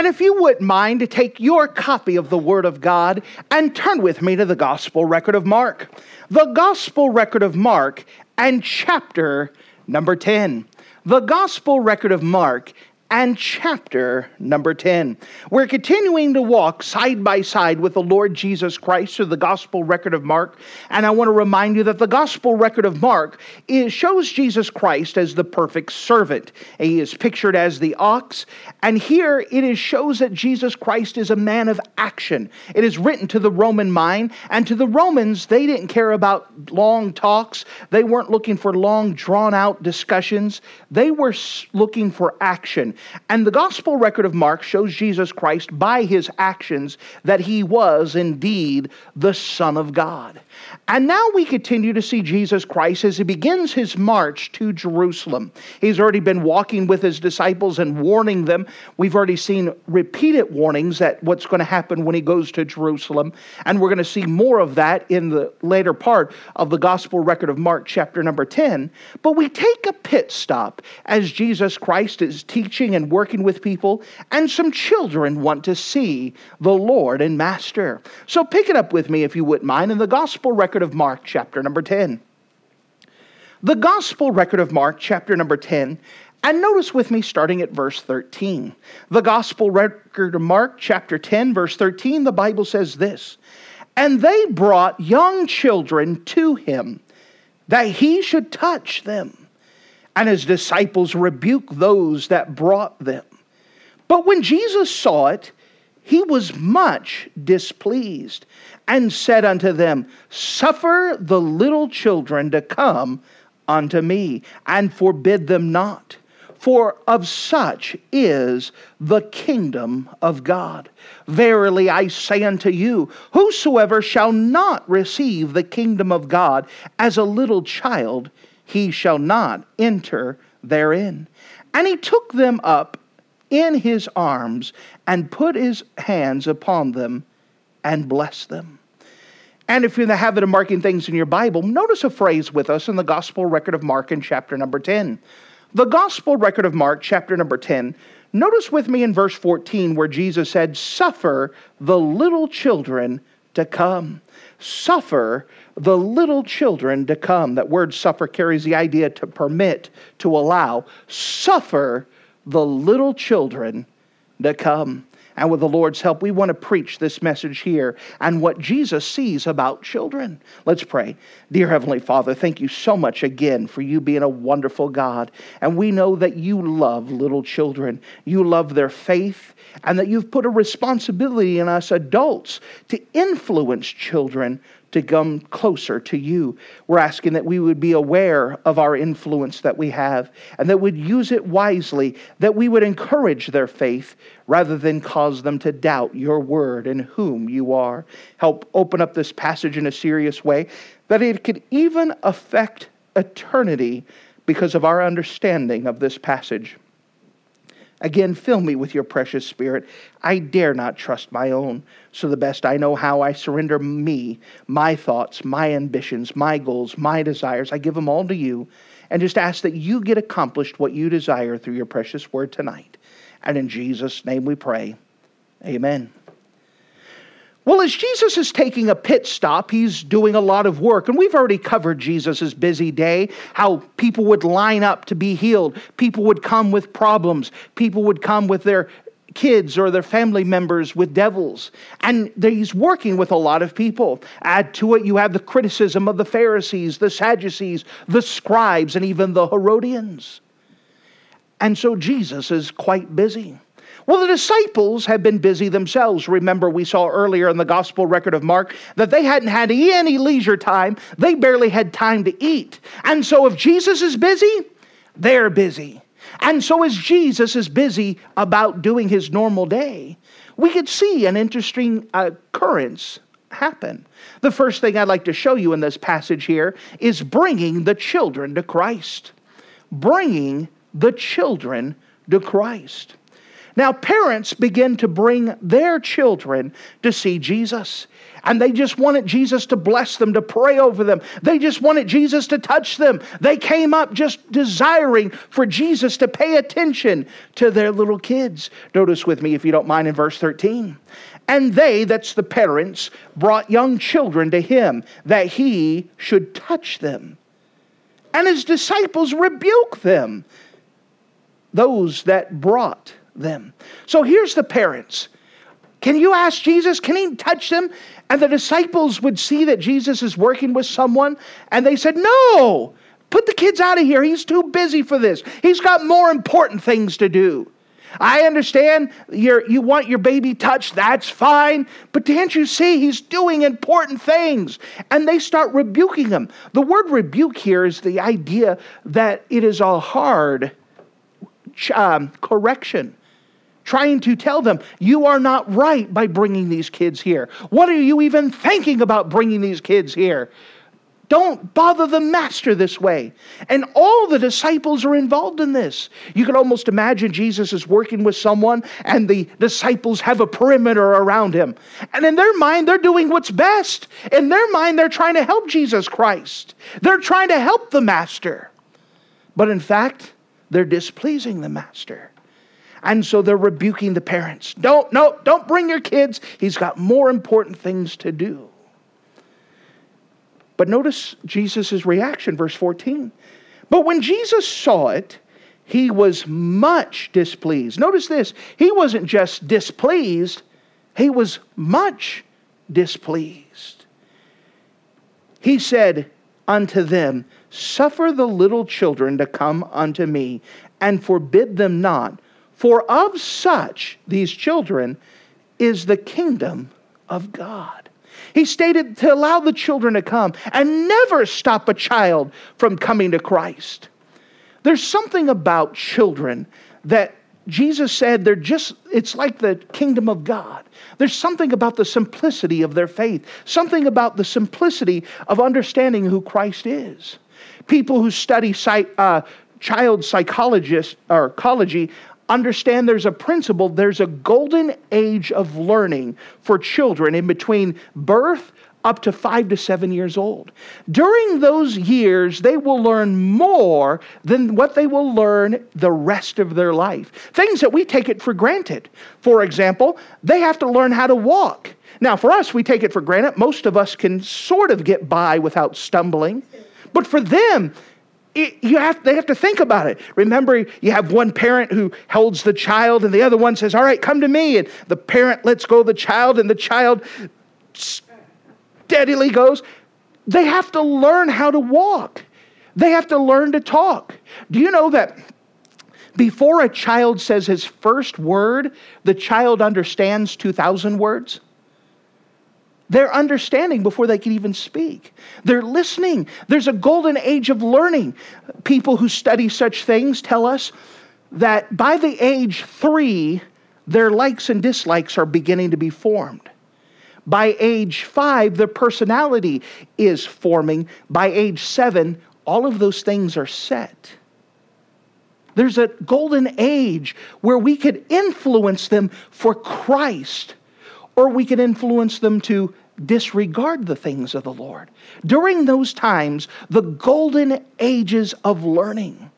And if you wouldn't mind take your copy of the Word of God and turn with me to the Gospel record of Mark. The Gospel record of Mark and chapter number 10. The Gospel record of Mark and chapter number 10. We're continuing to walk side by side with the Lord Jesus Christ through the gospel record of Mark. And I want to remind you that the gospel record of Mark is, shows Jesus Christ as the perfect servant. He is pictured as the ox. And here it is shows that Jesus Christ is a man of action. It is written to the Roman mind. And to the Romans, they didn't care about long talks, they weren't looking for long, drawn out discussions. They were looking for action. And the gospel record of Mark shows Jesus Christ by his actions that he was indeed the Son of God. And now we continue to see Jesus Christ as he begins his march to Jerusalem. He's already been walking with his disciples and warning them. We've already seen repeated warnings that what's going to happen when he goes to Jerusalem. And we're going to see more of that in the later part of the gospel record of Mark, chapter number 10. But we take a pit stop as Jesus Christ is teaching and working with people, and some children want to see the Lord and Master. So pick it up with me if you wouldn't mind in the gospel record of Mark, chapter number 10. The Gospel record of Mark, chapter number 10, and notice with me starting at verse 13. The Gospel record of Mark, chapter 10, verse 13, the Bible says this And they brought young children to him, that he should touch them. And his disciples rebuked those that brought them. But when Jesus saw it, he was much displeased and said unto them, Suffer the little children to come unto me, and forbid them not. For of such is the kingdom of God. Verily I say unto you, whosoever shall not receive the kingdom of God as a little child, he shall not enter therein. And he took them up in his arms and put his hands upon them and blessed them. And if you're in the habit of marking things in your Bible, notice a phrase with us in the Gospel record of Mark in chapter number 10. The Gospel record of Mark, chapter number 10, notice with me in verse 14 where Jesus said, Suffer the little children to come. Suffer the little children to come. That word suffer carries the idea to permit, to allow. Suffer the little children to come. And with the Lord's help, we want to preach this message here and what Jesus sees about children. Let's pray. Dear Heavenly Father, thank you so much again for you being a wonderful God. And we know that you love little children, you love their faith, and that you've put a responsibility in us adults to influence children to come closer to you. We're asking that we would be aware of our influence that we have and that we'd use it wisely, that we would encourage their faith rather than cause them to doubt your word and whom you are. Help open up this passage in a serious way that it could even affect eternity because of our understanding of this passage. Again, fill me with your precious spirit. I dare not trust my own. So, the best I know how, I surrender me, my thoughts, my ambitions, my goals, my desires. I give them all to you and just ask that you get accomplished what you desire through your precious word tonight. And in Jesus' name we pray. Amen. Well, as Jesus is taking a pit stop, he's doing a lot of work. And we've already covered Jesus' busy day, how people would line up to be healed. People would come with problems. People would come with their kids or their family members with devils. And he's working with a lot of people. Add to it, you have the criticism of the Pharisees, the Sadducees, the scribes, and even the Herodians. And so Jesus is quite busy. Well, the disciples have been busy themselves. Remember, we saw earlier in the gospel record of Mark that they hadn't had any leisure time. They barely had time to eat. And so, if Jesus is busy, they're busy. And so, as Jesus is busy about doing his normal day, we could see an interesting uh, occurrence happen? The first thing I'd like to show you in this passage here is bringing the children to Christ. Bringing the children to Christ. Now, parents begin to bring their children to see Jesus. And they just wanted Jesus to bless them, to pray over them. They just wanted Jesus to touch them. They came up just desiring for Jesus to pay attention to their little kids. Notice with me, if you don't mind, in verse 13. And they, that's the parents, brought young children to him that he should touch them. And his disciples rebuked them, those that brought them. So here's the parents. Can you ask Jesus? Can he touch them? And the disciples would see that Jesus is working with someone, and they said, No, put the kids out of here. He's too busy for this. He's got more important things to do. I understand you you want your baby touched, that's fine, but can't you see he's doing important things? And they start rebuking him. The word rebuke here is the idea that it is a hard um, correction trying to tell them, you are not right by bringing these kids here. What are you even thinking about bringing these kids here? Don't bother the master this way. And all the disciples are involved in this. You can almost imagine Jesus is working with someone and the disciples have a perimeter around him. And in their mind, they're doing what's best. In their mind, they're trying to help Jesus Christ, they're trying to help the master. But in fact, they're displeasing the master. And so they're rebuking the parents. Don't, no, don't bring your kids. He's got more important things to do. But notice Jesus' reaction, verse 14. But when Jesus saw it, he was much displeased. Notice this. He wasn't just displeased, he was much displeased. He said unto them, Suffer the little children to come unto me, and forbid them not for of such, these children, is the kingdom of God. He stated to allow the children to come and never stop a child from coming to Christ. There's something about children that Jesus said they're just, it's like the kingdom of God. There's something about the simplicity of their faith, something about the simplicity of understanding who Christ is. People who study uh, child psychologist or ecology understand there's a principle, there's a golden age of learning for children in between birth up to five to seven years old. During those years, they will learn more than what they will learn the rest of their life. Things that we take it for granted. For example, they have to learn how to walk. Now, for us, we take it for granted. Most of us can sort of get by without stumbling. But for them, it, you have, they have to think about it. Remember, you have one parent who holds the child, and the other one says, All right, come to me. And the parent lets go the child, and the child steadily goes. They have to learn how to walk, they have to learn to talk. Do you know that? Before a child says his first word, the child understands 2,000 words. They're understanding before they can even speak. They're listening. There's a golden age of learning. People who study such things tell us that by the age three, their likes and dislikes are beginning to be formed. By age five, their personality is forming. By age seven, all of those things are set. There's a golden age where we could influence them for Christ, or we could influence them to disregard the things of the Lord. During those times, the golden ages of learning.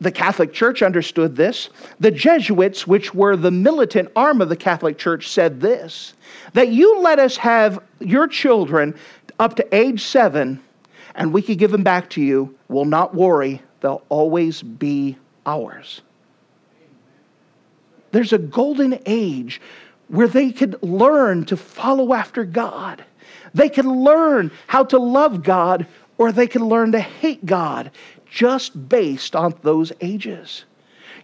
The Catholic Church understood this. The Jesuits, which were the militant arm of the Catholic Church, said this that you let us have your children up to age seven, and we could give them back to you. We'll not worry, they'll always be ours. There's a golden age where they could learn to follow after God. They could learn how to love God or they could learn to hate God just based on those ages.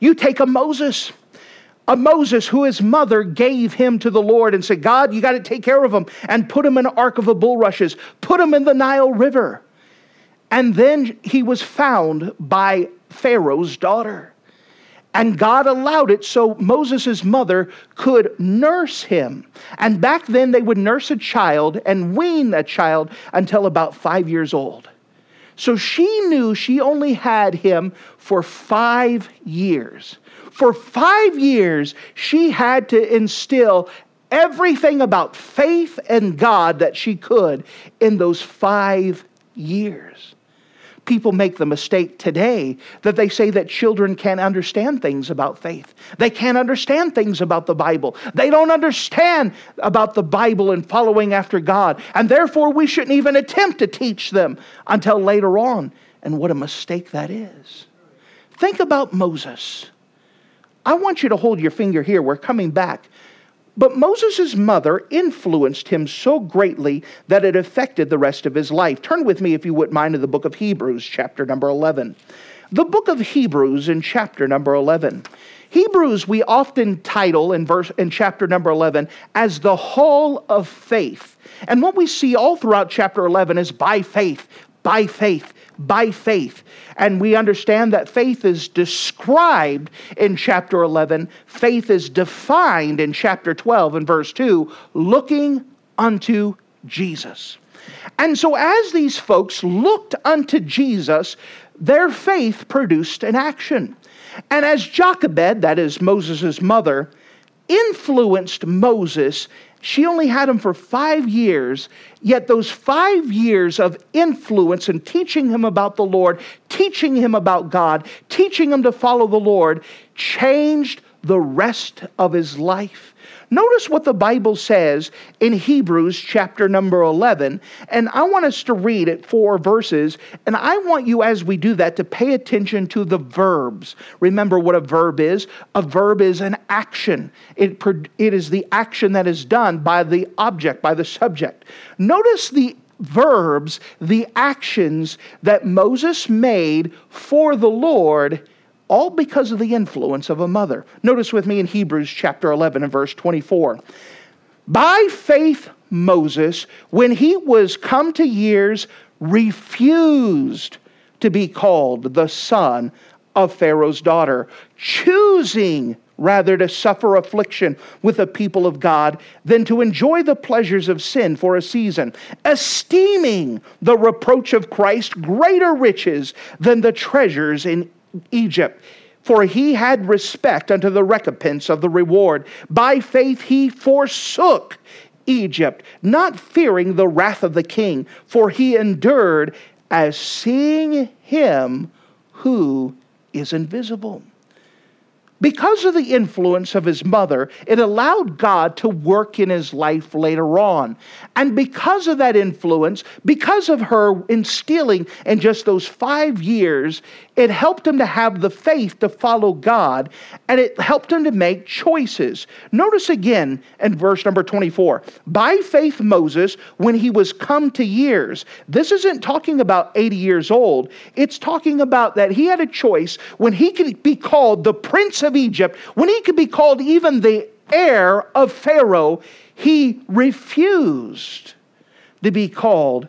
You take a Moses, a Moses who his mother gave him to the Lord and said, God, you got to take care of him and put him in an ark of the bulrushes, put him in the Nile River. And then he was found by Pharaoh's daughter. And God allowed it so Moses' mother could nurse him. And back then, they would nurse a child and wean a child until about five years old. So she knew she only had him for five years. For five years, she had to instill everything about faith and God that she could in those five years. People make the mistake today that they say that children can't understand things about faith. They can't understand things about the Bible. They don't understand about the Bible and following after God. And therefore, we shouldn't even attempt to teach them until later on. And what a mistake that is. Think about Moses. I want you to hold your finger here. We're coming back but Moses' mother influenced him so greatly that it affected the rest of his life. Turn with me, if you wouldn't mind, to the book of Hebrews, chapter number 11. The book of Hebrews in chapter number 11. Hebrews we often title in verse in chapter number 11 as the hall of faith. And what we see all throughout chapter 11 is by faith, by faith, by faith. And we understand that faith is described in chapter 11, faith is defined in chapter 12 and verse 2, looking unto Jesus. And so, as these folks looked unto Jesus, their faith produced an action. And as Jochebed, that is Moses' mother, influenced Moses she only had him for five years, yet those five years of influence and teaching him about the Lord, teaching him about God, teaching him to follow the Lord, changed the rest of his life. Notice what the Bible says in Hebrews chapter number 11. And I want us to read it four verses. And I want you, as we do that, to pay attention to the verbs. Remember what a verb is a verb is an action, it, it is the action that is done by the object, by the subject. Notice the verbs, the actions that Moses made for the Lord all because of the influence of a mother. Notice with me in Hebrews chapter 11 and verse 24. By faith, Moses, when he was come to years, refused to be called the son of Pharaoh's daughter, choosing rather to suffer affliction with the people of God than to enjoy the pleasures of sin for a season, esteeming the reproach of Christ greater riches than the treasures in Egypt. For he had respect unto the recompense of the reward. By faith he forsook Egypt, not fearing the wrath of the king, for he endured as seeing him who is invisible. Because of the influence of his mother, it allowed God to work in his life later on. And because of that influence, because of her instilling in just those five years, it helped him to have the faith to follow God and it helped him to make choices. Notice again in verse number 24 by faith, Moses, when he was come to years, this isn't talking about 80 years old, it's talking about that he had a choice when he could be called the prince of of Egypt, when he could be called even the heir of Pharaoh, he refused to be called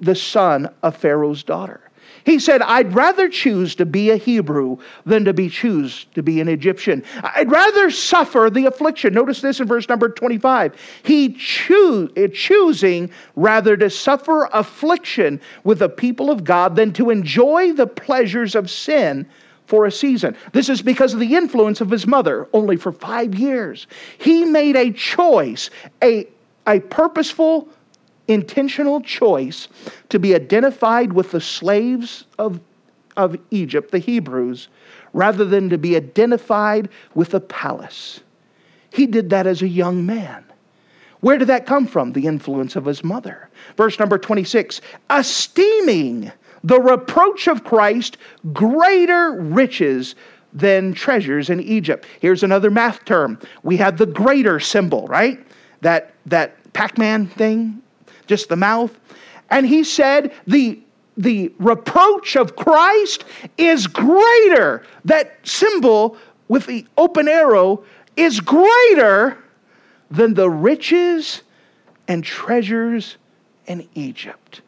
the son of Pharaoh's daughter. He said, I'd rather choose to be a Hebrew than to be choose to be an Egyptian. I'd rather suffer the affliction. Notice this in verse number 25. He choose, choosing rather to suffer affliction with the people of God than to enjoy the pleasures of sin for a season. This is because of the influence of his mother, only for five years. He made a choice, a, a purposeful, intentional choice to be identified with the slaves of, of Egypt, the Hebrews, rather than to be identified with the palace. He did that as a young man. Where did that come from? The influence of his mother. Verse number 26 esteeming the reproach of Christ greater riches than treasures in Egypt. Here's another math term. We have the greater symbol, right? That that Pac-Man thing, just the mouth. And he said the the reproach of Christ is greater. That symbol with the open arrow is greater than the riches and treasures in Egypt.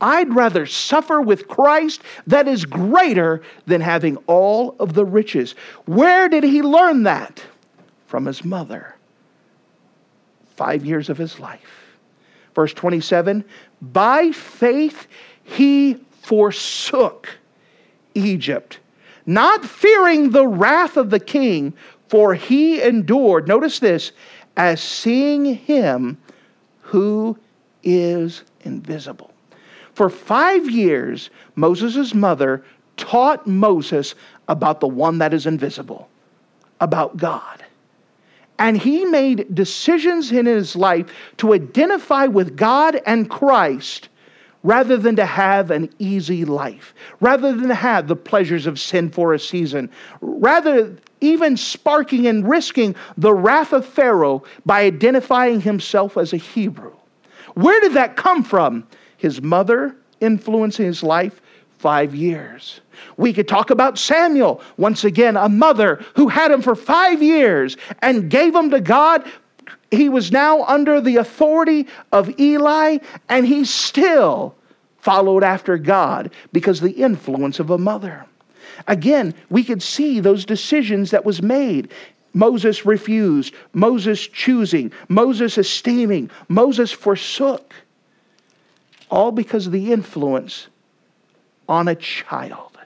I'd rather suffer with Christ that is greater than having all of the riches. Where did he learn that? From his mother. Five years of his life. Verse 27 By faith he forsook Egypt, not fearing the wrath of the king, for he endured, notice this, as seeing him who is invisible. For five years, Moses' mother taught Moses about the one that is invisible, about God. And he made decisions in his life to identify with God and Christ rather than to have an easy life, rather than to have the pleasures of sin for a season, rather even sparking and risking the wrath of Pharaoh by identifying himself as a Hebrew. Where did that come from? His mother influencing his life five years. We could talk about Samuel, once again, a mother who had him for five years and gave him to God. He was now under the authority of Eli, and he still followed after God because the influence of a mother. Again, we could see those decisions that was made. Moses refused, Moses choosing, Moses esteeming, Moses forsook. All because of the influence on a child.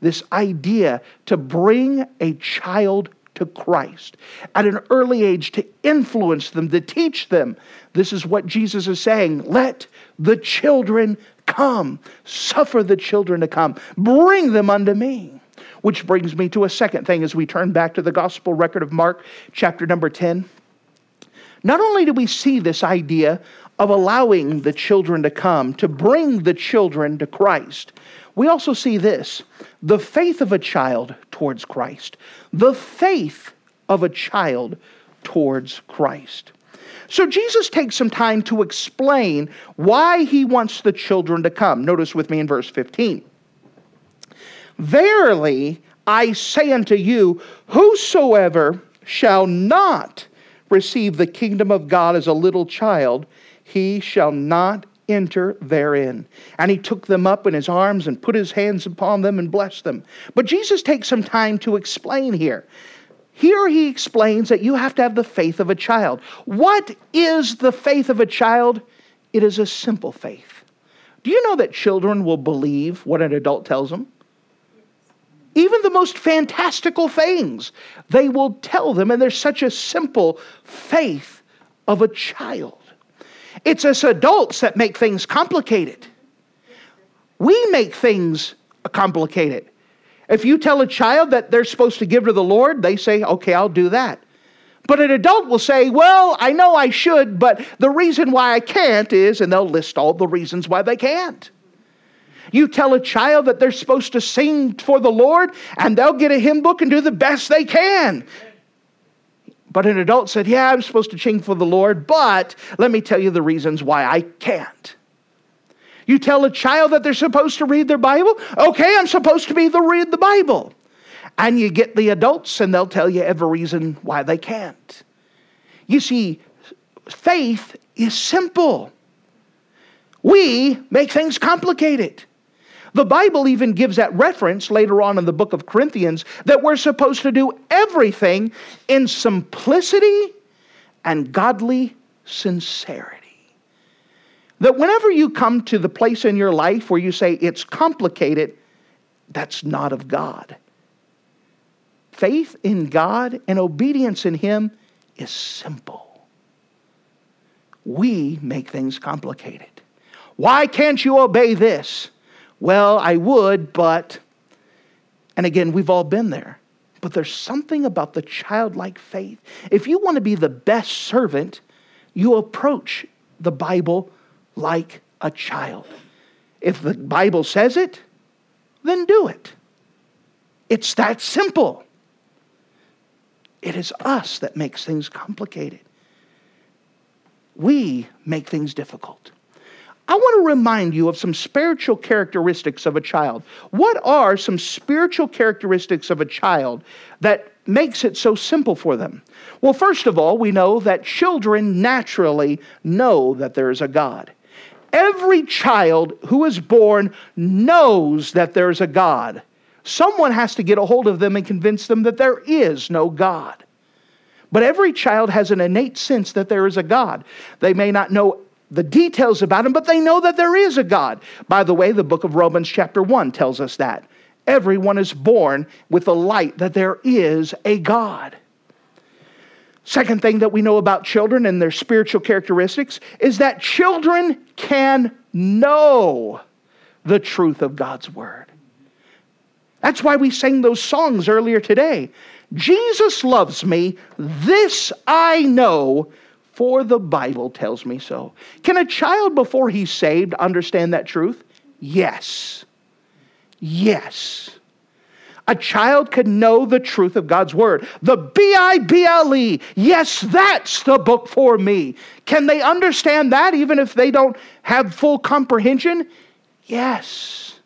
This idea to bring a child to Christ at an early age, to influence them, to teach them. This is what Jesus is saying. Let the children come. Suffer the children to come. Bring them unto me. Which brings me to a second thing as we turn back to the gospel record of Mark, chapter number 10. Not only do we see this idea of allowing the children to come, to bring the children to Christ, we also see this the faith of a child towards Christ. The faith of a child towards Christ. So Jesus takes some time to explain why he wants the children to come. Notice with me in verse 15. Verily, I say unto you, whosoever shall not receive the kingdom of God as a little child, he shall not enter therein. And he took them up in his arms and put his hands upon them and blessed them. But Jesus takes some time to explain here. Here he explains that you have to have the faith of a child. What is the faith of a child? It is a simple faith. Do you know that children will believe what an adult tells them? Even the most fantastical things, they will tell them, and there's such a simple faith of a child. It's us adults that make things complicated. We make things complicated. If you tell a child that they're supposed to give to the Lord, they say, okay, I'll do that. But an adult will say, well, I know I should, but the reason why I can't is, and they'll list all the reasons why they can't. You tell a child that they're supposed to sing for the Lord, and they'll get a hymn book and do the best they can. But an adult said, Yeah, I'm supposed to sing for the Lord, but let me tell you the reasons why I can't. You tell a child that they're supposed to read their Bible. Okay, I'm supposed to be the read the Bible. And you get the adults and they'll tell you every reason why they can't. You see, faith is simple. We make things complicated. The Bible even gives that reference later on in the book of Corinthians that we're supposed to do everything in simplicity and godly sincerity. That whenever you come to the place in your life where you say it's complicated, that's not of God. Faith in God and obedience in Him is simple. We make things complicated. Why can't you obey this? Well, I would, but. And again, we've all been there. But there's something about the childlike faith. If you want to be the best servant, you approach the Bible like a child. If the Bible says it, then do it. It's that simple. It is us that makes things complicated. We make things difficult. I want to remind you of some spiritual characteristics of a child. What are some spiritual characteristics of a child that makes it so simple for them? Well, first of all, we know that children naturally know that there is a God. Every child who is born knows that there's a God. Someone has to get a hold of them and convince them that there is no God. But every child has an innate sense that there is a God. They may not know the details about him, but they know that there is a God. By the way, the book of Romans, chapter 1, tells us that. Everyone is born with the light that there is a God. Second thing that we know about children and their spiritual characteristics is that children can know the truth of God's word. That's why we sang those songs earlier today. Jesus loves me, this I know, for the Bible tells me so. Can a child before he's saved understand that truth? Yes. Yes a child could know the truth of God's word. The B I B L E, yes, that's the book for me. Can they understand that even if they don't have full comprehension? Yes.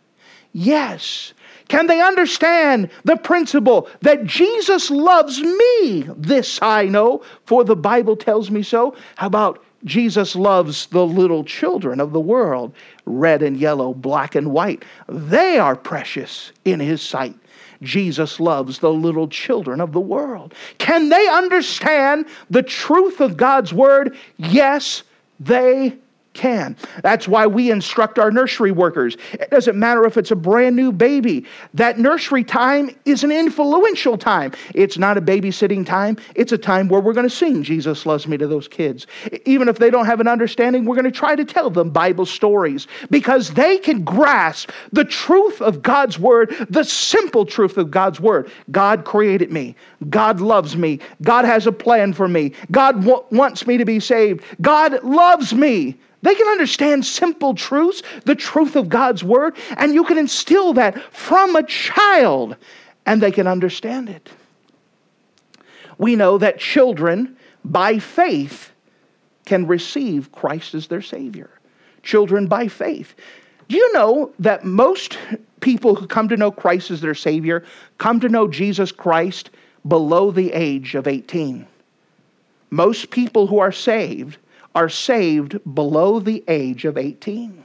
Yes. Can they understand the principle that Jesus loves me? This I know, for the Bible tells me so. How about Jesus loves the little children of the world, red and yellow, black and white? They are precious in His sight. Jesus loves the little children of the world. Can they understand the truth of God's word? Yes, they can. That's why we instruct our nursery workers. It doesn't matter if it's a brand new baby. That nursery time is an influential time. It's not a babysitting time, it's a time where we're going to sing Jesus Loves Me to those kids. Even if they don't have an understanding, we're going to try to tell them Bible stories because they can grasp the truth of God's word, the simple truth of God's word. God created me. God loves me. God has a plan for me. God w- wants me to be saved. God loves me. They can understand simple truths, the truth of God's word, and you can instill that from a child and they can understand it. We know that children, by faith, can receive Christ as their Savior. Children by faith. Do you know that most people who come to know Christ as their Savior come to know Jesus Christ below the age of 18? Most people who are saved are saved below the age of 18.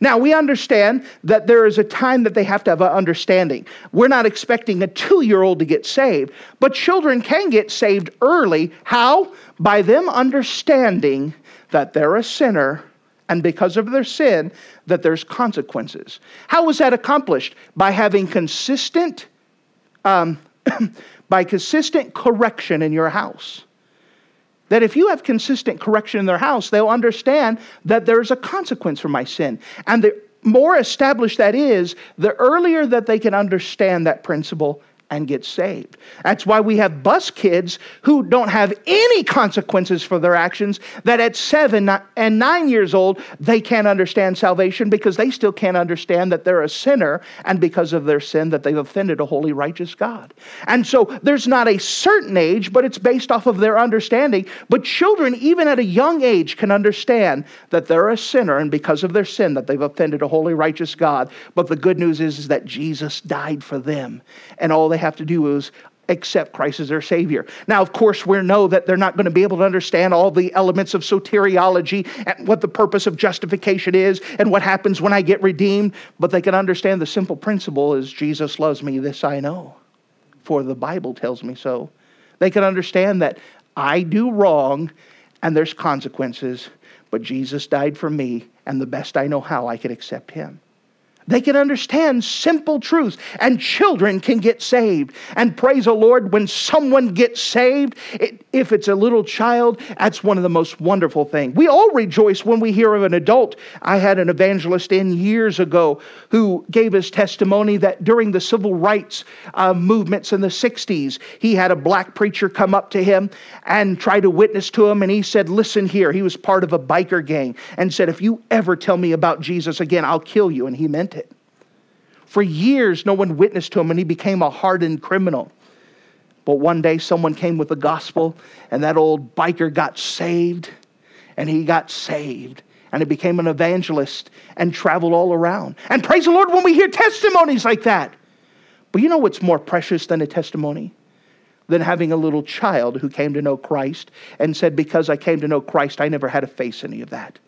Now, we understand that there is a time that they have to have an understanding. We're not expecting a two year old to get saved, but children can get saved early. How? By them understanding that they're a sinner and because of their sin, that there's consequences. How was that accomplished? By having consistent, um, by consistent correction in your house. That if you have consistent correction in their house, they'll understand that there's a consequence for my sin. And the more established that is, the earlier that they can understand that principle and get saved. That's why we have bus kids who don't have any consequences for their actions, that at seven and nine years old, they can't understand salvation because they still can't understand that they're a sinner and because of their sin that they've offended a holy, righteous God. And so there's not a certain age, but it's based off of their understanding. But children, even at a young age, can understand that they're a sinner and because of their sin that they've offended a holy, righteous God. But the good news is, is that Jesus died for them and all they they have to do is accept Christ as their Savior. Now, of course, we know that they're not going to be able to understand all the elements of soteriology and what the purpose of justification is and what happens when I get redeemed, but they can understand the simple principle is Jesus loves me, this I know, for the Bible tells me so. They can understand that I do wrong and there's consequences, but Jesus died for me, and the best I know how, I can accept Him. They can understand simple truths, and children can get saved. And praise the Lord, when someone gets saved, it, if it's a little child, that's one of the most wonderful things. We all rejoice when we hear of an adult. I had an evangelist in years ago who gave his testimony that during the civil rights uh, movements in the 60s, he had a black preacher come up to him and try to witness to him. And he said, Listen here, he was part of a biker gang, and said, If you ever tell me about Jesus again, I'll kill you. And he meant for years, no one witnessed to him, and he became a hardened criminal. But one day, someone came with the gospel, and that old biker got saved, and he got saved, and he became an evangelist and traveled all around. And praise the Lord when we hear testimonies like that. But you know what's more precious than a testimony? Than having a little child who came to know Christ and said, Because I came to know Christ, I never had to face any of that.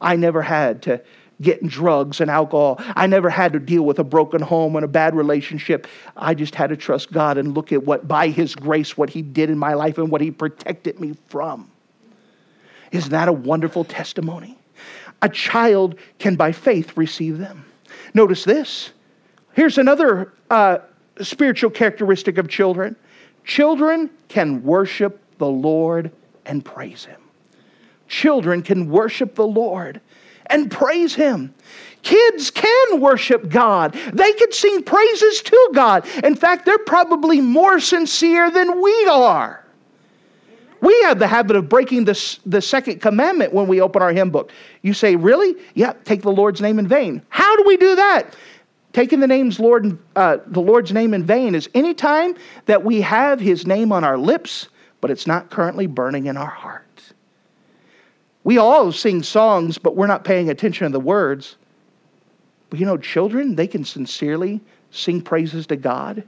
I never had to get in drugs and alcohol. I never had to deal with a broken home and a bad relationship. I just had to trust God and look at what, by His grace, what He did in my life and what He protected me from. Isn't that a wonderful testimony? A child can, by faith, receive them. Notice this. Here's another uh, spiritual characteristic of children children can worship the Lord and praise Him. Children can worship the Lord and praise Him. Kids can worship God. They can sing praises to God. In fact, they're probably more sincere than we are. We have the habit of breaking the, second commandment when we open our hymn book. You say, Really? Yeah, take the Lord's name in vain. How do we do that? Taking the name's Lord, uh, the Lord's name in vain is any time that we have His name on our lips, but it's not currently burning in our hearts. We all sing songs, but we're not paying attention to the words. But you know, children, they can sincerely sing praises to God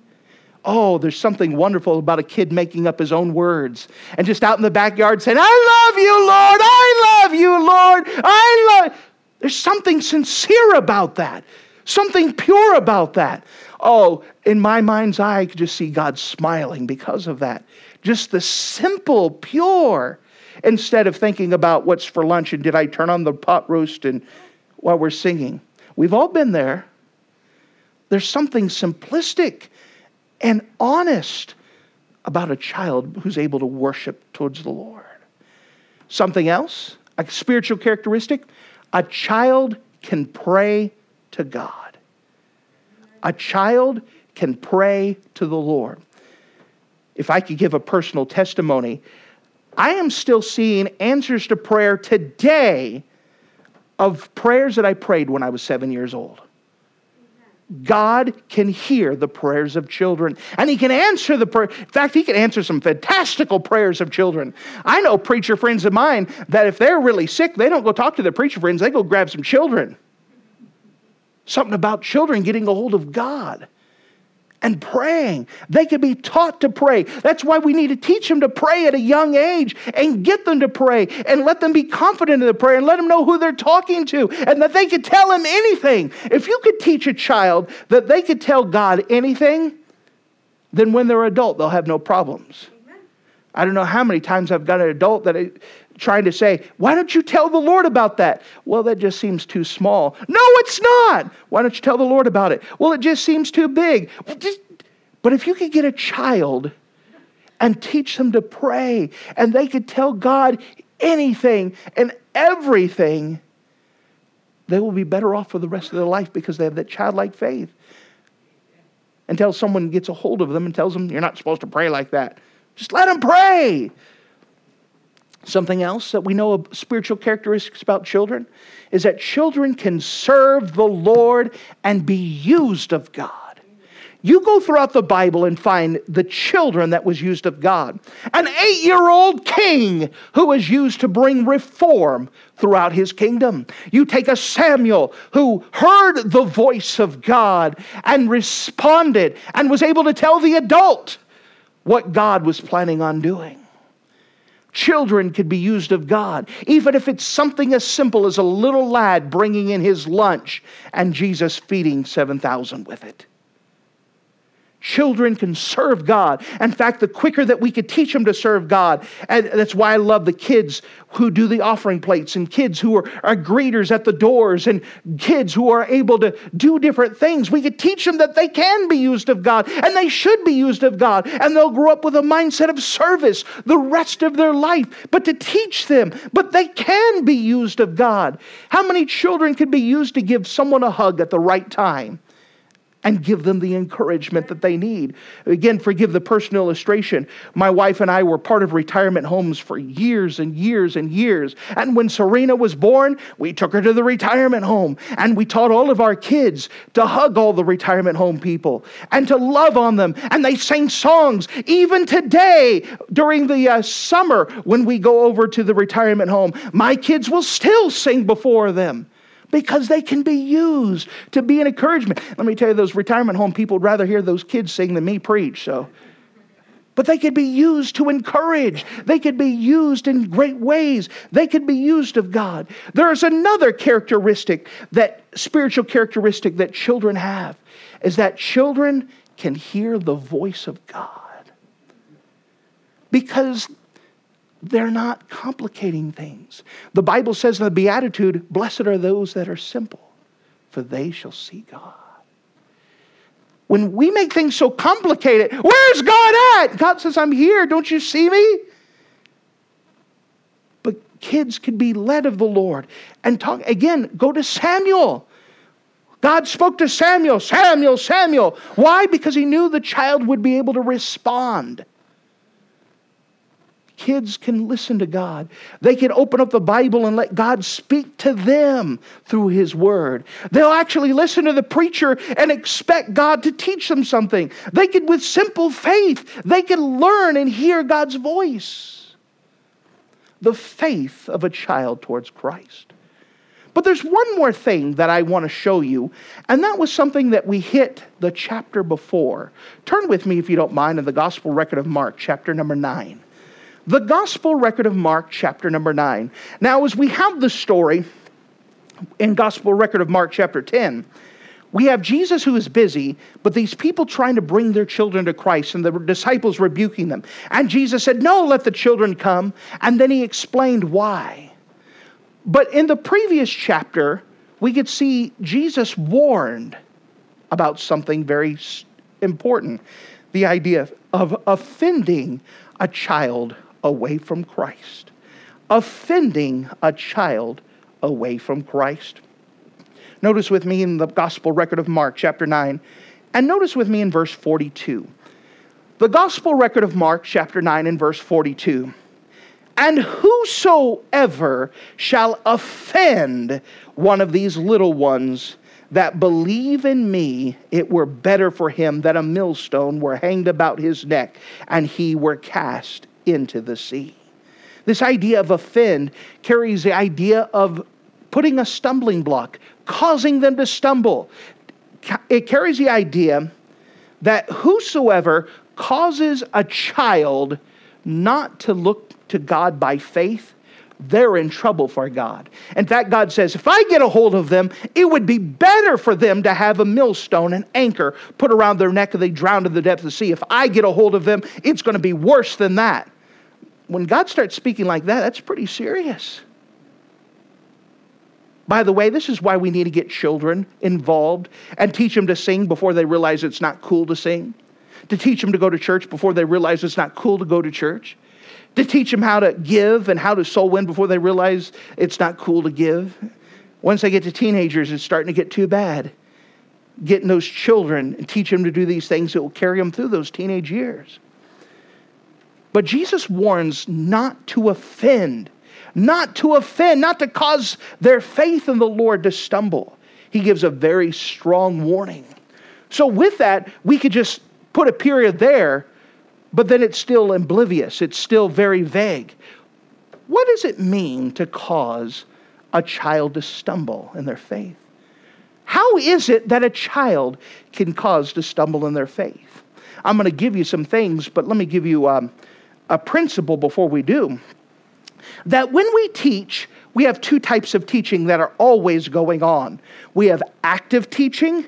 Oh, there's something wonderful about a kid making up his own words and just out in the backyard saying, I love you, Lord. I love you, Lord. I love. There's something sincere about that, something pure about that. Oh, in my mind's eye, I could just see God smiling because of that. Just the simple, pure, instead of thinking about what's for lunch and did I turn on the pot roast and while we're singing. We've all been there. There's something simplistic and honest about a child who's able to worship towards the Lord. Something else, a spiritual characteristic, a child can pray to God. A child can pray to the Lord. If I could give a personal testimony, I am still seeing answers to prayer today of prayers that I prayed when I was seven years old. God can hear the prayers of children and he can answer the prayer. In fact, he can answer some fantastical prayers of children. I know preacher friends of mine that if they're really sick, they don't go talk to their preacher friends, they go grab some children. Something about children getting a hold of God and praying. They can be taught to pray. That's why we need to teach them to pray at a young age and get them to pray and let them be confident in the prayer and let them know who they're talking to and that they could tell him anything. If you could teach a child that they could tell God anything, then when they're adult, they'll have no problems. I don't know how many times I've got an adult that I, trying to say, Why don't you tell the Lord about that? Well, that just seems too small. No, it's not. Why don't you tell the Lord about it? Well, it just seems too big. But if you could get a child and teach them to pray, and they could tell God anything and everything, they will be better off for the rest of their life because they have that childlike faith. Until someone gets a hold of them and tells them, You're not supposed to pray like that. Just let them pray. Something else that we know of spiritual characteristics about children is that children can serve the Lord and be used of God. You go throughout the Bible and find the children that was used of God. An eight year old king who was used to bring reform throughout his kingdom. You take a Samuel who heard the voice of God and responded and was able to tell the adult what God was planning on doing. Children could be used of God, even if it's something as simple as a little lad bringing in his lunch and Jesus feeding 7,000 with it. Children can serve God. In fact, the quicker that we could teach them to serve God, and that's why I love the kids who do the offering plates, and kids who are, are greeters at the doors, and kids who are able to do different things. We could teach them that they can be used of God, and they should be used of God, and they'll grow up with a mindset of service the rest of their life. But to teach them, but they can be used of God. How many children could be used to give someone a hug at the right time? And give them the encouragement that they need. Again, forgive the personal illustration. My wife and I were part of retirement homes for years and years and years. And when Serena was born, we took her to the retirement home and we taught all of our kids to hug all the retirement home people and to love on them. And they sang songs. Even today, during the uh, summer, when we go over to the retirement home, my kids will still sing before them because they can be used to be an encouragement. Let me tell you, those retirement home people would rather hear those kids sing than me preach. So but they could be used to encourage. They could be used in great ways. They could be used of God. There's another characteristic that spiritual characteristic that children have is that children can hear the voice of God. Because they're not complicating things. The Bible says in the Beatitude, blessed are those that are simple, for they shall see God. When we make things so complicated, where's God at? God says, I'm here. Don't you see me? But kids can be led of the Lord. And talk again, go to Samuel. God spoke to Samuel, Samuel, Samuel. Why? Because he knew the child would be able to respond. Kids can listen to God. They can open up the Bible and let God speak to them through His Word. They'll actually listen to the preacher and expect God to teach them something. They can, with simple faith, they can learn and hear God's voice. The faith of a child towards Christ. But there's one more thing that I want to show you, and that was something that we hit the chapter before. Turn with me, if you don't mind, in the Gospel record of Mark, chapter number 9 the gospel record of Mark, chapter number 9. Now, as we have the story in gospel record of Mark, chapter 10, we have Jesus who is busy, but these people trying to bring their children to Christ and the disciples rebuking them. And Jesus said, No, let the children come. And then he explained why. But in the previous chapter, we could see Jesus warned about something very important the idea of offending a child away from Christ, offending a child away from Christ. Notice with me in the gospel record of Mark, chapter 9, and notice with me in verse 42. The gospel record of Mark, chapter 9, and verse 42. And whosoever shall offend one of these little ones that believe in me, it were better for him that a millstone were hanged about his neck and he were cast into the sea. This idea of offend carries the idea of putting a stumbling block, causing them to stumble. It carries the idea that whosoever causes a child not to look to God by faith, they're in trouble for God. In fact, God says, if I get a hold of them, it would be better for them to have a millstone, an anchor put around their neck and they drown in the depth of the sea. If I get a hold of them, it's going to be worse than that when God starts speaking like that, that's pretty serious. By the way, this is why we need to get children involved and teach them to sing before they realize it's not cool to sing, to teach them to go to church before they realize it's not cool to go to church, to teach them how to give and how to soul win before they realize it's not cool to give. Once they get to teenagers, it's starting to get too bad. Getting those children and teach them to do these things that will carry them through those teenage years. But Jesus warns not to offend, not to offend, not to cause their faith in the Lord to stumble. He gives a very strong warning. So, with that, we could just put a period there, but then it's still oblivious, it's still very vague. What does it mean to cause a child to stumble in their faith? How is it that a child can cause to stumble in their faith? I'm going to give you some things, but let me give you um, a principle before we do that when we teach, we have two types of teaching that are always going on. We have active teaching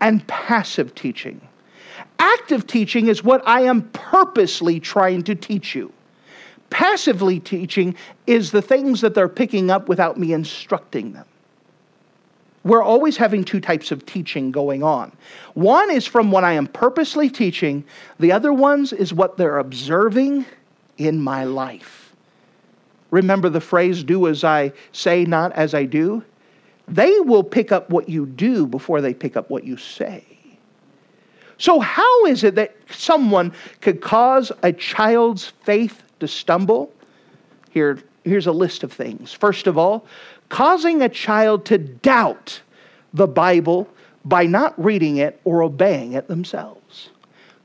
and passive teaching. Active teaching is what I am purposely trying to teach you. Passively teaching is the things that they're picking up without me instructing them. We're always having two types of teaching going on. One is from what I am purposely teaching, the other ones is what they're observing in my life. Remember the phrase, do as I say, not as I do? They will pick up what you do before they pick up what you say. So, how is it that someone could cause a child's faith to stumble? Here, here's a list of things. First of all, causing a child to doubt the Bible by not reading it or obeying it themselves.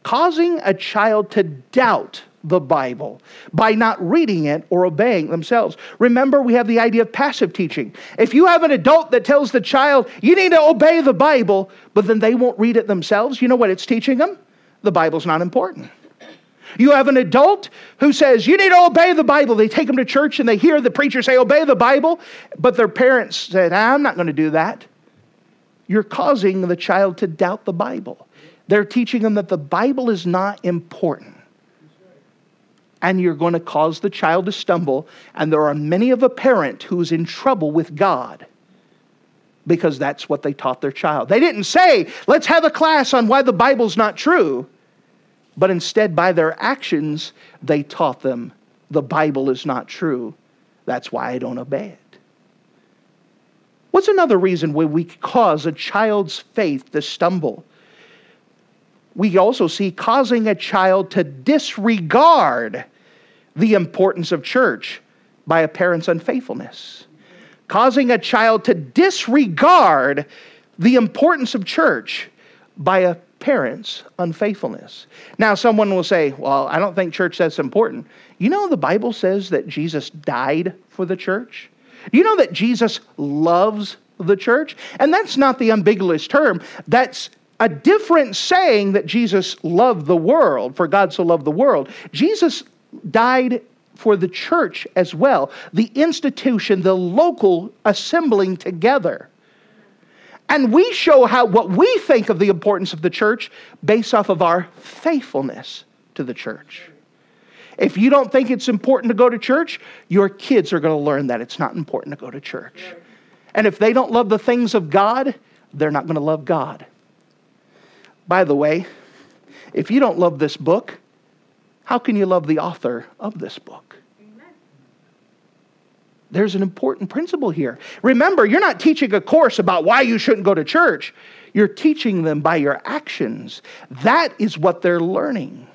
Causing a child to doubt the Bible by not reading it or obeying themselves. Remember, we have the idea of passive teaching. If you have an adult that tells the child, you need to obey the Bible, but then they won't read it themselves, you know what it's teaching them? The Bible's not important. You have an adult who says, You need to obey the Bible. They take them to church and they hear the preacher say, Obey the Bible. But their parents said, I'm not going to do that. You're causing the child to doubt the Bible. They're teaching them that the Bible is not important. And you're going to cause the child to stumble. And there are many of a parent who's in trouble with God because that's what they taught their child. They didn't say, let's have a class on why the Bible's not true but instead, by their actions, they taught them the Bible is not true. That's why I don't obey it. What's another reason why we cause a child's faith to stumble? We also see causing a child to disregard the importance of church by a parent's unfaithfulness. Causing a child to disregard the importance of church by a parents' unfaithfulness. Now, someone will say, Well, I don't think church that's important. You know, the Bible says that Jesus died for the church. You know that Jesus loves the church? And that's not the ambiguous term. That's a different saying that Jesus loved the world, for God so loved the world. Jesus died for the church as well, the institution, the local assembling together. And we show how what we think of the importance of the church based off of our faithfulness to the church. If you don't think it's important to go to church, your kids are going to learn that it's not important to go to church. And if they don't love the things of God, they're not going to love God. By the way, if you don't love this book, how can you love the author of this book? There's an important principle here. Remember, you're not teaching a course about why you shouldn't go to church. You're teaching them by your actions. That is what they're learning.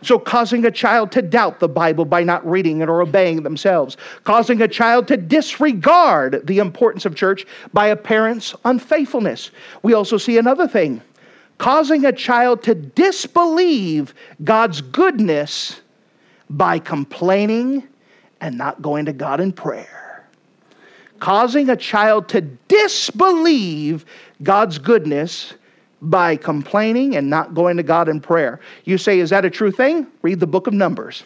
So, causing a child to doubt the Bible by not reading it or obeying themselves, causing a child to disregard the importance of church by a parent's unfaithfulness. We also see another thing causing a child to disbelieve God's goodness by complaining and not going to God in prayer, causing a child to disbelieve God's goodness by complaining and not going to God in prayer. You say, Is that a true thing? Read the book of Numbers.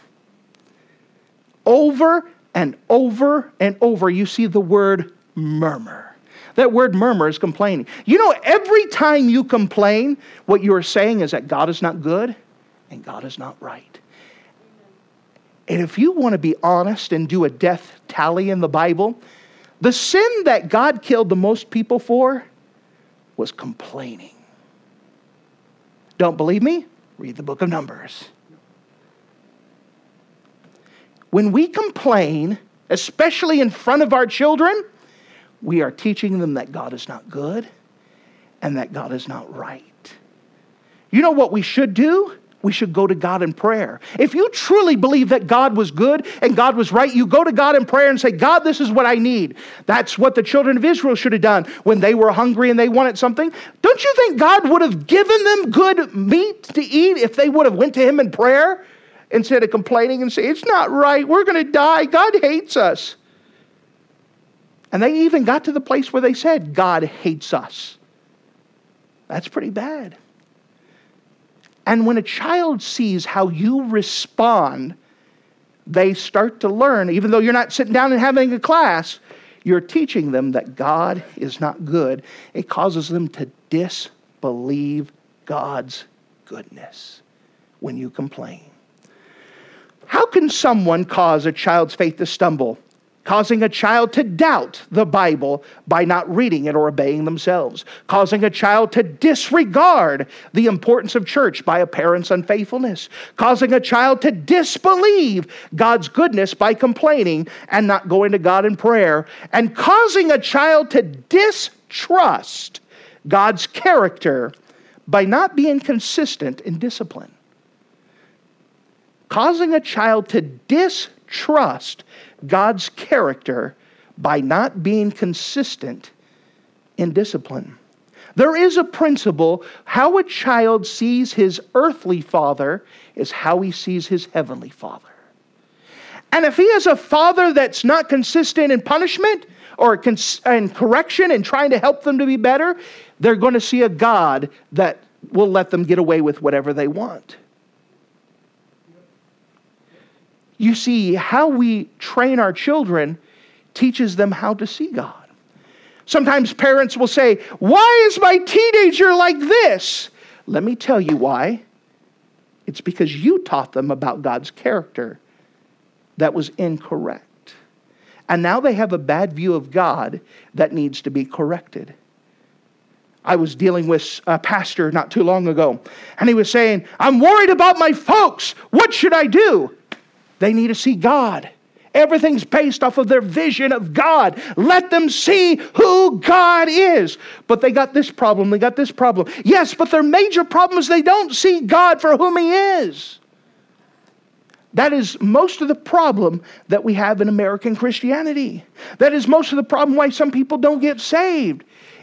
Over and over and over, you see the word murmur. That word murmur is complaining. You know, every time you complain, what you are saying is that God is not good and God is not right. And if you want to be honest and do a death tally in the Bible, the sin that God killed the most people for was complaining. Don't believe me? Read the book of Numbers. When we complain, especially in front of our children, we are teaching them that God is not good and that God is not right. You know what we should do? We should go to God in prayer. If you truly believe that God was good and God was right, you go to God in prayer and say, God, this is what I need. That's what the children of Israel should have done when they were hungry and they wanted something. Don't you think God would have given them good meat to eat if they would have went to him in prayer instead of complaining and say, it's not right, we're going to die, God hates us. And they even got to the place where they said, God hates us. That's pretty bad. And when a child sees how you respond, they start to learn, even though you're not sitting down and having a class, you're teaching them that God is not good. It causes them to disbelieve God's goodness when you complain. How can someone cause a child's faith to stumble? Causing a child to doubt the Bible by not reading it or obeying themselves, causing a child to disregard the importance of church by a parent's unfaithfulness, causing a child to disbelieve God's goodness by complaining and not going to God in prayer, and causing a child to distrust God's character by not being consistent in discipline. Causing a child to distrust God's character by not being consistent in discipline. There is a principle how a child sees his earthly father is how he sees his heavenly father. And if he has a father that's not consistent in punishment or in correction and trying to help them to be better, they're going to see a God that will let them get away with whatever they want. You see, how we train our children teaches them how to see God. Sometimes parents will say, Why is my teenager like this? Let me tell you why. It's because you taught them about God's character that was incorrect. And now they have a bad view of God that needs to be corrected. I was dealing with a pastor not too long ago, and he was saying, I'm worried about my folks. What should I do? They need to see God. Everything's based off of their vision of God. Let them see who God is. But they got this problem, they got this problem. Yes, but their major problem is they don't see God for whom He is. That is most of the problem that we have in American Christianity. That is most of the problem why some people don't get saved,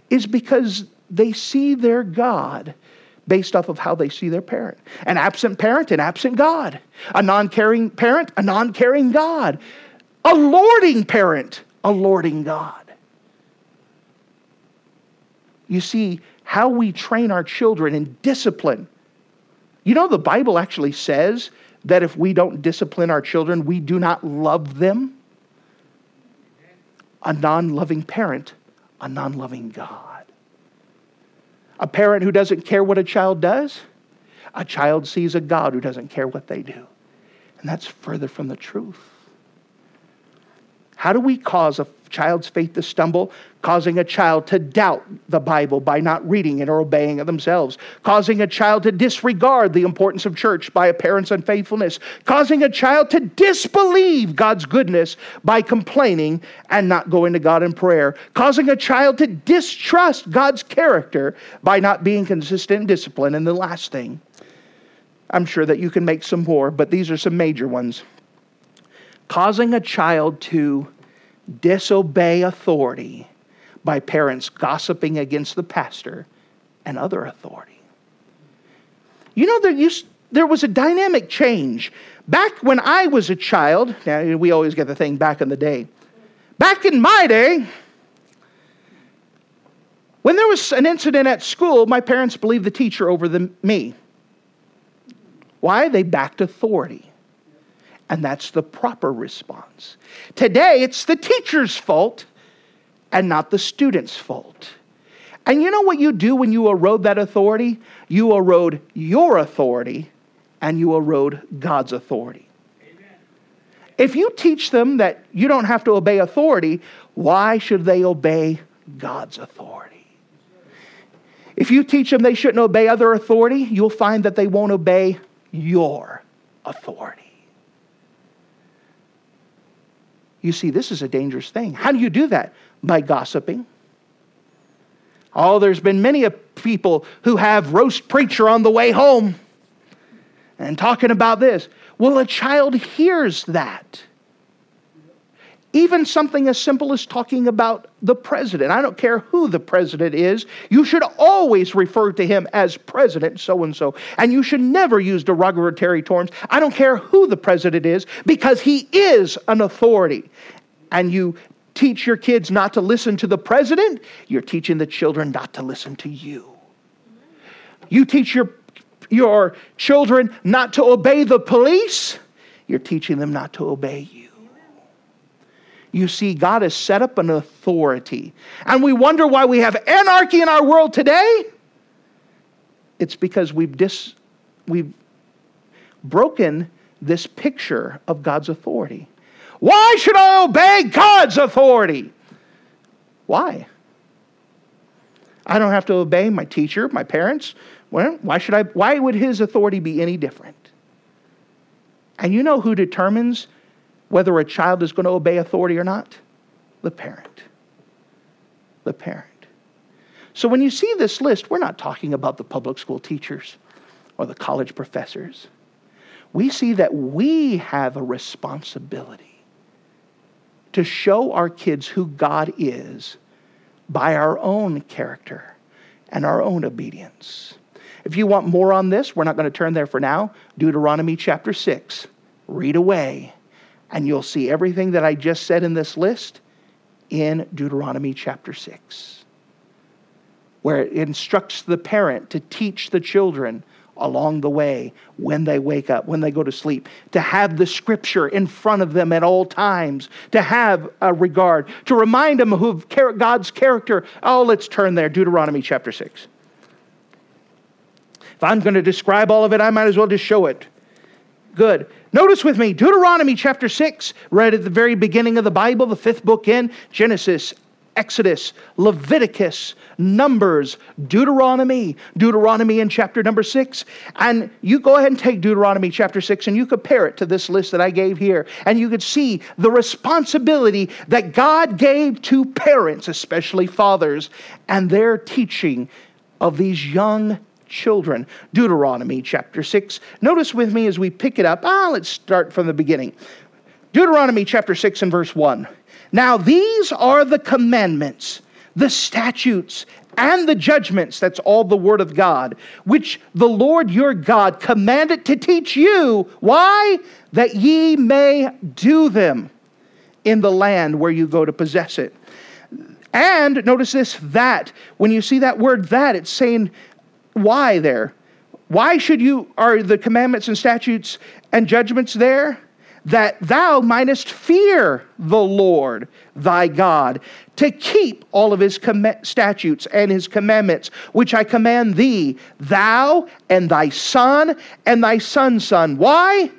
is because they see their God based off of how they see their parent. An absent parent, an absent God. A non caring parent, a non caring God. A lording parent, a lording God. You see, how we train our children in discipline. You know, the Bible actually says that if we don't discipline our children, we do not love them? A non loving parent, a non loving God. A parent who doesn't care what a child does, a child sees a God who doesn't care what they do. And that's further from the truth. How do we cause a child's faith to stumble, causing a child to doubt the Bible by not reading it or obeying it themselves, causing a child to disregard the importance of church by a parent's unfaithfulness, causing a child to disbelieve God's goodness by complaining and not going to God in prayer, causing a child to distrust God's character by not being consistent in discipline. And the last thing, I'm sure that you can make some more, but these are some major ones. Causing a child to disobey authority by parents gossiping against the pastor and other authority. You know, there, used, there was a dynamic change. Back when I was a child, now we always get the thing back in the day. Back in my day, when there was an incident at school, my parents believed the teacher over the, me. Why? They backed authority. And that's the proper response. Today, it's the teacher's fault and not the student's fault. And you know what you do when you erode that authority? You erode your authority and you erode God's authority. Amen. If you teach them that you don't have to obey authority, why should they obey God's authority? If you teach them they shouldn't obey other authority, you'll find that they won't obey your authority. You see, this is a dangerous thing. How do you do that? By gossiping. Oh, there's been many a people who have roast preacher on the way home and talking about this. Well, a child hears that. Even something as simple as talking about the president. I don't care who the president is. You should always refer to him as president so and so. And you should never use derogatory terms. I don't care who the president is because he is an authority. And you teach your kids not to listen to the president, you're teaching the children not to listen to you. You teach your, your children not to obey the police, you're teaching them not to obey you. You see, God has set up an authority. And we wonder why we have anarchy in our world today. It's because we've, dis, we've broken this picture of God's authority. Why should I obey God's authority? Why? I don't have to obey my teacher, my parents. Why should I why would his authority be any different? And you know who determines whether a child is going to obey authority or not? The parent. The parent. So when you see this list, we're not talking about the public school teachers or the college professors. We see that we have a responsibility to show our kids who God is by our own character and our own obedience. If you want more on this, we're not going to turn there for now. Deuteronomy chapter 6. Read away and you'll see everything that I just said in this list in Deuteronomy chapter 6, where it instructs the parent to teach the children along the way when they wake up, when they go to sleep, to have the scripture in front of them at all times, to have a regard, to remind them of God's character. Oh, let's turn there, Deuteronomy chapter 6. If I'm going to describe all of it, I might as well just show it. Good. Notice with me Deuteronomy chapter 6, right at the very beginning of the Bible, the fifth book in Genesis, Exodus, Leviticus, Numbers, Deuteronomy, Deuteronomy in chapter number six. And you go ahead and take Deuteronomy chapter six and you compare it to this list that I gave here. And you could see the responsibility that God gave to parents, especially fathers, and their teaching of these young children. Deuteronomy chapter 6. Notice with me as we pick it up. Ah, let's start from the beginning. Deuteronomy chapter 6 and verse 1. Now, these are the commandments, the statutes, and the judgments, that's all the word of God, which the Lord your God commanded to teach you. Why? That ye may do them in the land where you go to possess it. And notice this that. When you see that word that, it's saying why there. Why should you, are the commandments and statutes and judgments there? that thou mightest fear the Lord thy God, to keep all of his com- statutes and his commandments, which I command thee, thou and thy son and thy son's son. Why?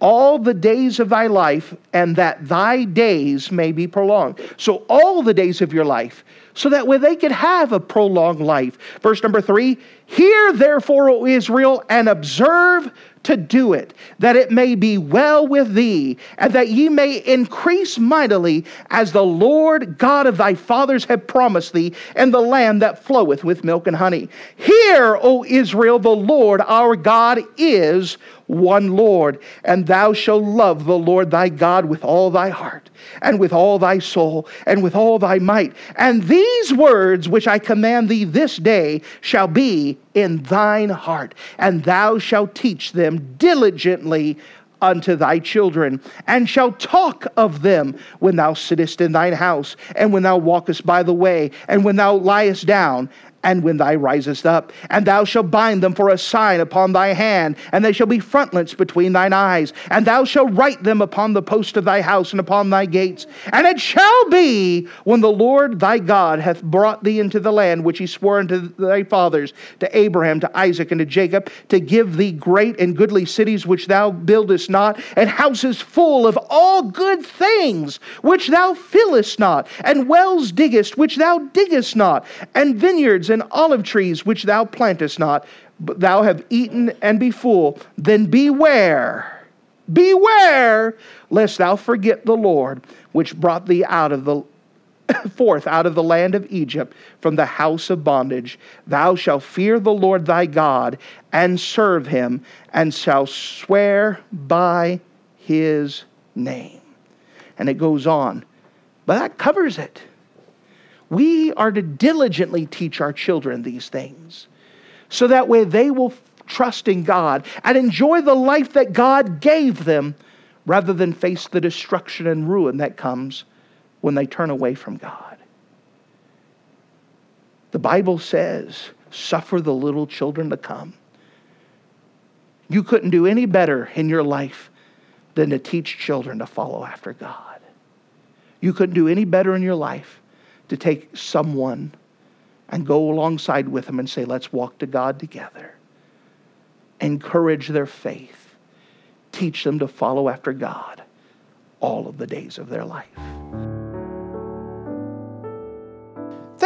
All the days of thy life, and that thy days may be prolonged. So, all the days of your life, so that way they could have a prolonged life. Verse number three Hear therefore, O Israel, and observe to do it, that it may be well with thee, and that ye may increase mightily, as the Lord God of thy fathers have promised thee, and the land that floweth with milk and honey. Hear, O Israel, the Lord our God is one Lord, and thou shalt love the Lord thy God with all thy heart, and with all thy soul, and with all thy might. And these words which I command thee this day shall be in thine heart, and thou shalt teach them diligently unto thy children, and shalt talk of them when thou sittest in thine house, and when thou walkest by the way, and when thou liest down, and when thou risest up. And thou shalt bind them for a sign upon thy hand, and they shall be frontlets between thine eyes. And thou shalt write them upon the post of thy house and upon thy gates. And it shall be when the Lord thy God hath brought thee into the land which he swore unto thy fathers, to Abraham, to Isaac, and to Jacob, to give thee great and goodly cities which thou buildest not, and houses full of all good things which thou fillest not, and wells diggest which thou diggest not, and vineyards and olive trees which thou plantest not, but thou have eaten and be full, then beware, beware, lest thou forget the Lord, which brought thee out of the forth out of the land of Egypt from the house of bondage. Thou shalt fear the Lord thy God and serve him, and shalt swear by his name. And it goes on. But that covers it. We are to diligently teach our children these things so that way they will trust in God and enjoy the life that God gave them rather than face the destruction and ruin that comes when they turn away from God. The Bible says, suffer the little children to come. You couldn't do any better in your life than to teach children to follow after God. You couldn't do any better in your life to take someone and go alongside with them and say, let's walk to God together. Encourage their faith. Teach them to follow after God all of the days of their life.